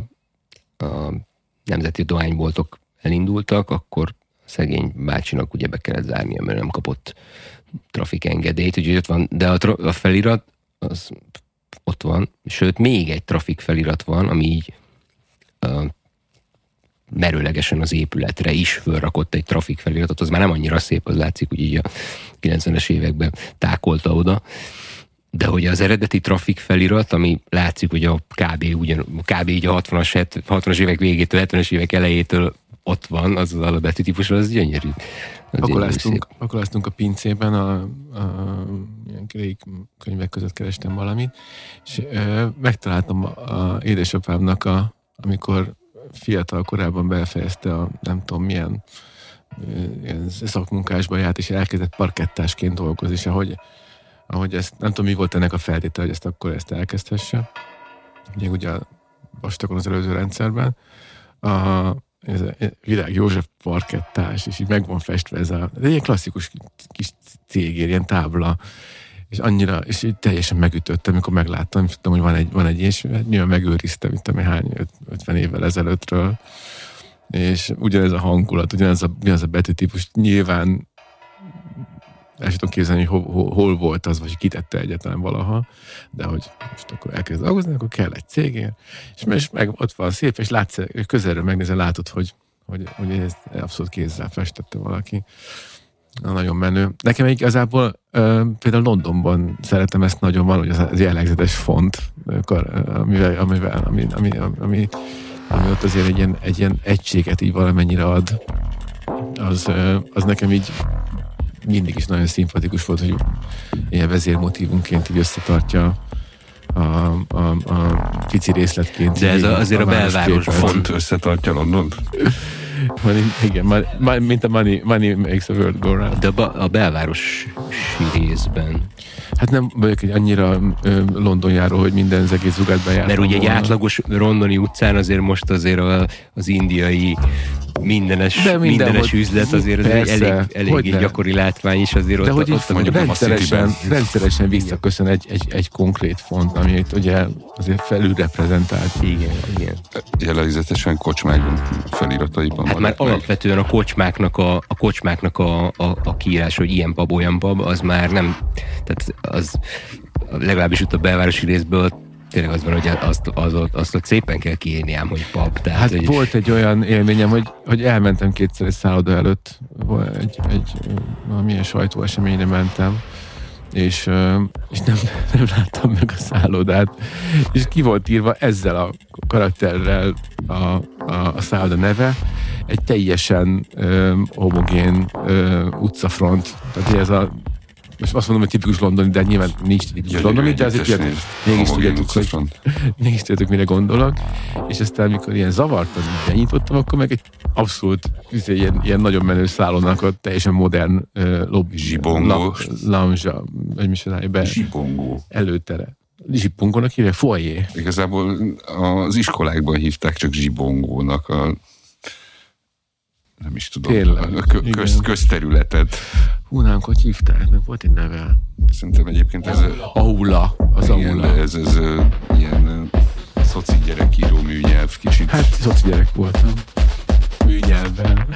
a nemzeti dohányboltok elindultak, akkor szegény bácsinak ugye be kellett zárnia, mert nem kapott trafikengedélyt, úgyhogy ott van, de a, tra- a felirat az ott van, sőt, még egy trafik felirat van, ami így uh, merőlegesen az épületre is fölrakott egy trafik feliratot, az már nem annyira szép, az látszik, hogy így a 90-es években tákolta oda. De hogy az eredeti trafik felirat, ami látszik, hogy a kb. Ugyan, kb. így a 60-as, 60-as évek végétől, 70-es évek elejétől ott van, az az alapvetű típus, az gyönyörű. Pakoláztunk, pakoláztunk a pincében, a, a ilyen régi könyvek között kerestem valamit, és ö, megtaláltam a, édesapámnak, a, amikor fiatal korában befejezte a nem tudom milyen ilyen szakmunkásba járt, és elkezdett parkettásként dolgozni, és ahogy, ahogy ezt, nem tudom, mi volt ennek a feltétel, hogy ezt akkor ezt elkezdhesse. Még ugye a vastagon az előző rendszerben. A, ez a Virág József parkettás, és így meg van festve ez a, ez egy ilyen klasszikus kis cégér, ilyen tábla, és annyira, és így teljesen megütöttem, amikor megláttam, és tudtam, hogy van egy, van egy és nyilván megőriztem, mint tudom, hány 50 évvel ezelőttről, és ugyanez a hangulat, ugyanez a, ugyanez a betűtípus, nyilván el sem tudom képzelni, hogy hol, hol, volt az, vagy kitette egyetlen valaha, de hogy most akkor elkezd dolgozni, akkor kell egy cégért, és, és meg ott van szép, és látsz, közelről megnézel, látod, hogy, hogy, hogy ez abszolút kézzel festette valaki. Na, nagyon menő. Nekem igazából például Londonban szeretem ezt nagyon van, hogy az, jellegzetes font, amivel, amivel, ami, ami, ami, ami, ott azért egy ilyen, egy ilyen egységet így valamennyire ad, az, az nekem így mindig is nagyon szimpatikus volt, hogy ilyen vezérmotívunként így összetartja a, a, a pici részletként. De ez a, azért a, a belváros font összetartja London. Money, igen, money, mint a money, money makes a world go round. De a, a belváros részben. Hát nem vagyok egy annyira ö, londonjáró, hogy minden az egész zugátban jártam Mert ugye egy átlagos londoni utcán azért most azért a, az indiai mindenes, de mindenes üzlet azért az egy elég, elég gyakori látvány is azért de ott, hogy ott mondjuk rendszeresen, rendszeresen visszaköszön egy, egy, egy konkrét font, amit ugye azért felül reprezentált. Igen, igen. Jellegzetesen kocsmákban felirataiban hát már meg. alapvetően a kocsmáknak a, a kocsmáknak a, a, a kiírás, hogy ilyen pub, olyan pub, az már nem, tehát az legalábbis ott a belvárosi részből tényleg az van, hogy azt, az, azt, azt ott szépen kell kiírni ám, hogy pap. Tehát, hát hogy... volt egy olyan élményem, hogy, hogy elmentem kétszer egy szálloda előtt, egy, egy valamilyen sajtóeseményre mentem, és, és nem, nem láttam meg a szállodát, és ki volt írva ezzel a karakterrel a, a, a szálloda neve, egy teljesen ö, homogén ö, utcafront, tehát ez a most azt mondom, hogy tipikus londoni, de nyilván nincs tipikus londoni, de azért ugye, mégis tudjátok, hogy mégis tudjátok, mire gondolok. És aztán, amikor ilyen zavartan benyitottam, akkor meg egy abszolút izé, ilyen, ilyen nagyon menő szállónak a teljesen modern uh, lobby. Zsibongó. Lounge, vagy mi be. Zsibongó. Előtere. Zsibongónak hívják? Foyer. Igazából az iskolákban hívták csak zsibongónak a nem is tudom, Tényleg, a köz, közterületet. Hú, hogy hívták, meg volt egy neve. Szerintem egyébként ez... Aula, az igen, aula. Ez, ez, ez ilyen szoci gyerekíró műnyelv kicsit. Hát szoci gyerek voltam. Műnyelvben.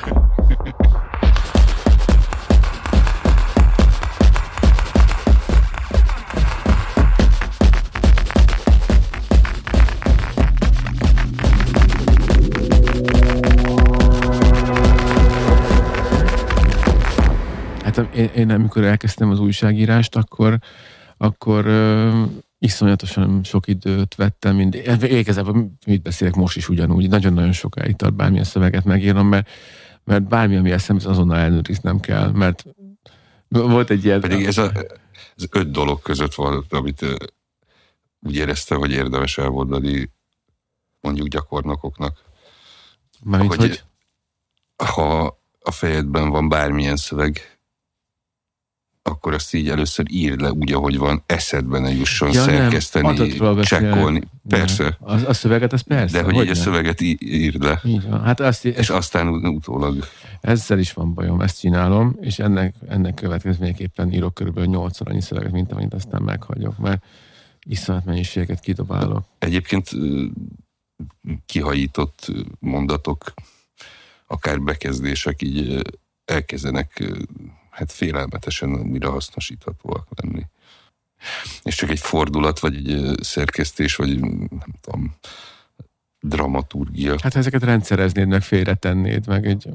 Én, én amikor elkezdtem az újságírást, akkor, akkor uh, iszonyatosan sok időt vettem mindig. Igazából mit beszélek most is ugyanúgy. Nagyon-nagyon sokáig tart bármilyen szöveget megírom, mert, mert bármi, ami eszembe, azonnal ellenőriznem kell, mert volt egy ilyen... Pedig ez a, ez öt dolog között volt, amit úgy érezte, hogy érdemes elmondani mondjuk gyakornokoknak. Mármint, hogy, hogy? Ha a fejedben van bármilyen szöveg, akkor azt így először írd le úgy, ahogy van, eszedbe ne jusson ja, szerkeszteni, csekkolni. Persze. A, a szöveget, az persze. De hogy, hogy így a szöveget írd le. Így van. Hát azt, és aztán utólag. Ezzel is van bajom, ezt csinálom, és ennek, ennek következményeképpen írok körülbelül 8 annyi szöveget, mint amit aztán meghagyok, mert iszonyat mennyiséget kidobálok. Egyébként kihajított mondatok, akár bekezdések így elkezdenek hát félelmetesen mire hasznosíthatóak lenni. És csak egy fordulat, vagy egy szerkesztés, vagy nem tudom, dramaturgia. Hát ezeket rendszereznéd, meg félretennéd, meg egy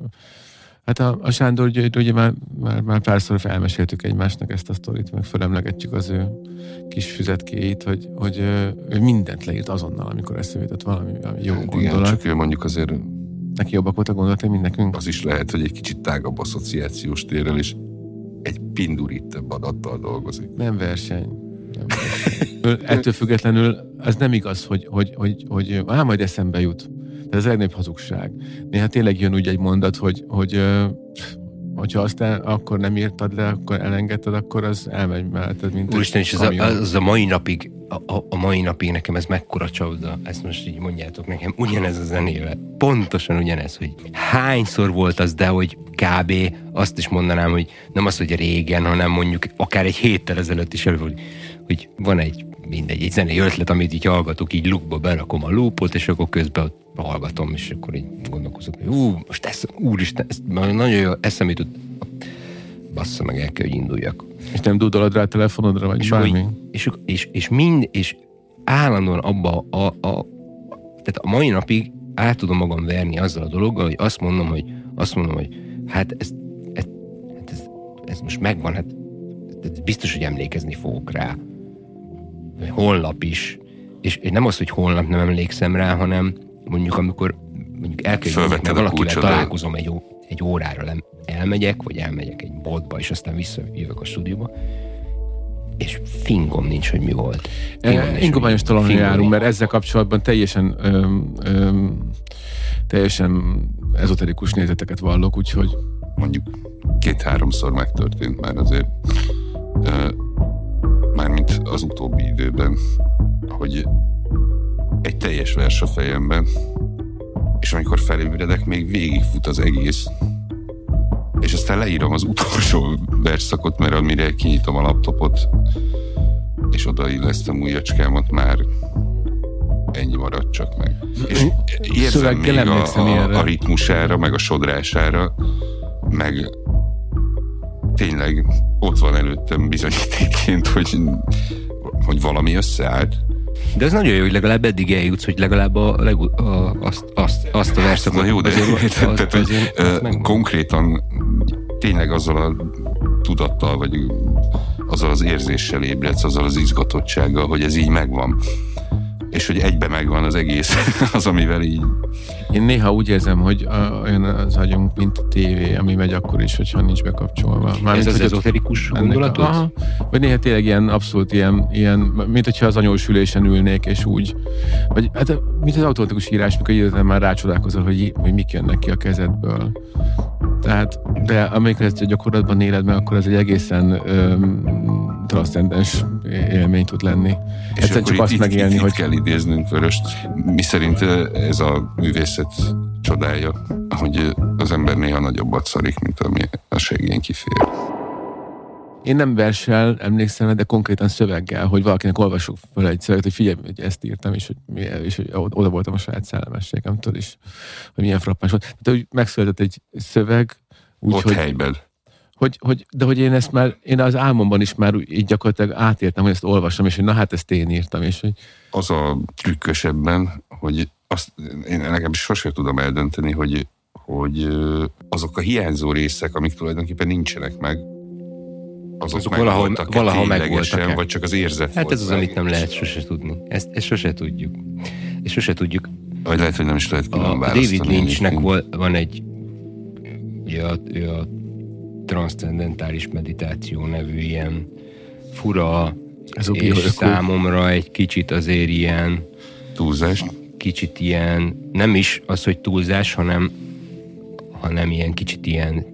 Hát a, a Sándor ugye, ugye már, már, már párszor felmeséltük egymásnak ezt a sztorit, meg felemlegetjük az ő kis füzetkéit, hogy, hogy ő mindent leírt azonnal, amikor eszébe jutott valami, valami jó hát gondolat. Igen, csak ő mondjuk azért Neki jobbak volt a gondolatai, mint nekünk. Az is lehet, hogy egy kicsit tágabb asszociációs térrel is egy pindurítabb adattal dolgozik. Nem verseny. Nem verseny. Ettől függetlenül az nem igaz, hogy, hogy, hogy, hogy á, majd eszembe jut. De ez a legnagyobb hazugság. Néha tényleg jön úgy egy mondat, hogy, hogy hogyha azt el, akkor nem írtad le, akkor elengedted, akkor az elmegy melletted, mint Úristen, és az a, az a mai napig, a, a, mai napig nekem ez mekkora csapda, ezt most így mondjátok nekem, ugyanez a zenével. Pontosan ugyanez, hogy hányszor volt az, de hogy kb. azt is mondanám, hogy nem az, hogy régen, hanem mondjuk akár egy héttel ezelőtt is előfordul, hogy van egy mindegy, egy zenei ötlet, amit így hallgatok, így lukba berakom a loopot, és akkor közben ott hallgatom, és akkor így gondolkozok, hogy ú, most ez, úristen, ez nagyon jó eszem jutott, bassza meg, el kell, hogy induljak. És nem dudolod rá a telefonodra, vagy és bármi? Úgy, és, és, és, mind, és állandóan abba a, a, tehát a mai napig át tudom magam verni azzal a dologgal, hogy azt mondom, hogy azt mondom, hogy hát ez, ez, hát ez, ez most megvan, hát ez biztos, hogy emlékezni fogok rá. Holnap is. És nem az, hogy holnap nem emlékszem rá, hanem mondjuk amikor mondjuk elkezdjük, mert valakivel találkozom egy, egy órára, elmegyek, vagy elmegyek egy boltba, és aztán visszajövök a stúdióba, és fingom nincs, hogy mi volt. Ingományos talon járunk, mert ezzel kapcsolatban teljesen öm, öm, teljesen ezoterikus nézeteket vallok, úgyhogy mondjuk két-háromszor megtörtént már azért ö, mármint az utóbbi időben, hogy egy teljes vers a fejemben, és amikor felébredek, még végigfut az egész, és aztán leírom az utolsó verszakot, mert amire kinyitom a laptopot, és odaillesztem újacskámat, már ennyi marad csak meg. És érzem még a, a, a ritmusára, meg a sodrására, meg tényleg ott van előttem bizonyítékként, hogy, hogy valami összeállt, de ez nagyon jó, hogy legalább eddig eljutsz, hogy legalább a, a, azt, azt, azt a verszakot... Na jó, de azért, az, tehát, hogy azért, konkrétan tényleg azzal a tudattal, vagy azzal az érzéssel ébredsz, azzal az izgatottsággal, hogy ez így megvan és hogy egybe megvan az egész, az, amivel így... Én néha úgy érzem, hogy olyan az agyunk, mint a tévé, ami megy akkor is, hogyha nincs bekapcsolva. Mármint, Ez az ezoterikus gondolatod? Aha, vagy néha tényleg ilyen abszolút ilyen, ilyen mint hogyha az anyósülésen ülnék, és úgy, vagy hát mint az automatikus írás, mikor időben már rácsodálkozol, hogy, hogy mik jönnek ki a kezedből. Tehát, de amikor ezt a gyakorlatban éled meg, akkor ez egy egészen öm, transzcendens élmény tud lenni. És Egyszer csak azt itt, megélni, itt, hogy... kell idéznünk Vöröst. Mi szerint ez a művészet csodája, hogy az ember néha nagyobbat szarik, mint ami a segén kifér. Én nem versel emlékszem, de konkrétan szöveggel, hogy valakinek olvasok fel egy szöveget, hogy figyelj, hogy ezt írtam, és hogy, és hogy oda voltam a saját szellemességemtől is, hogy milyen frappáns volt. Tehát, hogy megszületett egy szöveg, úgy, Ott hogy, helyben. Hogy, hogy, de hogy én ezt már, én az álmomban is már így gyakorlatilag átértem, hogy ezt olvasom, és hogy na hát ezt én írtam, és hogy... Az a trükkösebben, hogy azt én nekem sosem tudom eldönteni, hogy, hogy azok a hiányzó részek, amik tulajdonképpen nincsenek meg, azok, azok valahol, valahol megvoltak vagy csak az érzet Hát ez az, amit nem lehet sose tudni. Ezt, ezt sose tudjuk. Ezt sose tudjuk. Vagy lehet, hogy nem is lehet külön a, David Lynchnek van egy ő a, ő a transzcendentális meditáció nevű ilyen fura ez a és számomra egy kicsit azért ilyen túlzás kicsit ilyen, nem is az, hogy túlzás, hanem hanem ilyen kicsit ilyen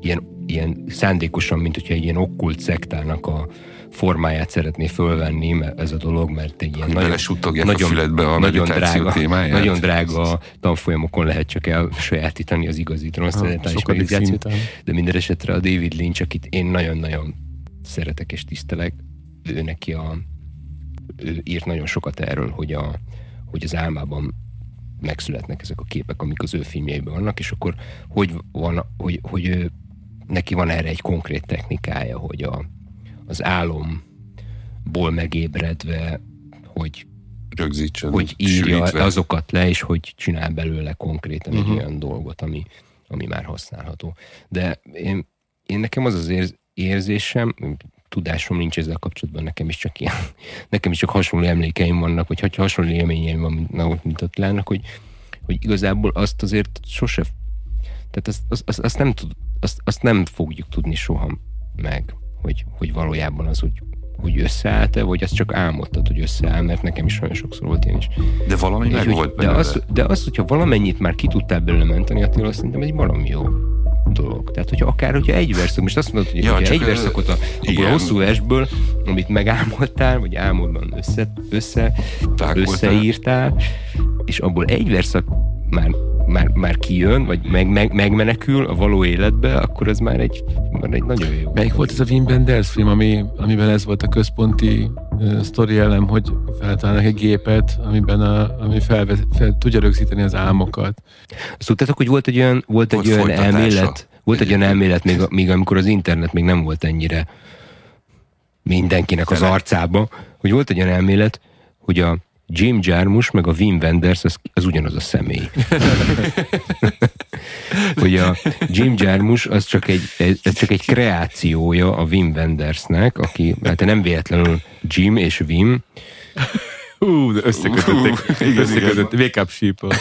ilyen ilyen szándékosan, mint hogyha egy ilyen okkult szektárnak a formáját szeretné fölvenni ez a dolog, mert egy ilyen nagyon, nagyon, a nagyon drága, témáját. nagyon drága tanfolyamokon lehet csak elsajátítani az igazi transzcendentális meditációt. De minden esetre a David Lynch, akit én nagyon-nagyon szeretek és tisztelek, ő neki a ő írt nagyon sokat erről, hogy, a, hogy az álmában megszületnek ezek a képek, amik az ő filmjeiben vannak, és akkor hogy van, hogy, hogy ő neki van erre egy konkrét technikája, hogy a, az álomból megébredve, hogy rögzítsen, hogy írja sűrítve. azokat le, és hogy csinál belőle konkrétan uh-huh. egy mhm. olyan dolgot, ami, ami már használható. De én, én nekem az az érz, érzésem, tudásom nincs ezzel kapcsolatban, nekem is csak ilyen, nekem is csak hasonló emlékeim vannak, vagy ha hasonló élményeim vannak, mint ott lennek, hogy, hogy igazából azt azért sose, tehát azt, azt, azt, azt, nem, tud, azt, azt nem fogjuk tudni soha meg, hogy, hogy valójában az úgy, úgy összeállt-e, vagy azt csak álmodtad, hogy összeáll, mert nekem is nagyon sokszor volt én is. De valami meg hogy, volt de az, de az, hogyha valamennyit már ki tudtál belőle menteni, Attila, azt szerintem egy valami jó dolog. Tehát, hogyha akár, hogyha egy verszak, most azt mondod, hogy ja, egy verszakot a, a hosszú esből, amit megálmodtál, vagy álmodban össze, össze, összeírtál, és abból egy verszak már már, már kijön, vagy meg, meg, megmenekül a való életbe, akkor ez már egy, már egy nagyon jó. Melyik volt ez a Wim Wenders film, ami, amiben ez volt a központi uh, sztori elem, hogy feltalálnak egy gépet, amiben a, ami fel, fel, tudja rögzíteni az álmokat. Azt tudtátok, hogy volt egy olyan, volt egy olyan elmélet, volt egy olyan elmélet, még, még amikor az internet még nem volt ennyire mindenkinek az arcába, hogy volt egy olyan elmélet, hogy a Jim Jarmus meg a Wim Wenders az, az ugyanaz a személy. hogy a Jim Jarmus az csak egy, ez csak egy kreációja a Wim Wendersnek, aki, hát nem véletlenül Jim és Wim. Hú, de összekötötték, összekötötték, wake up sheep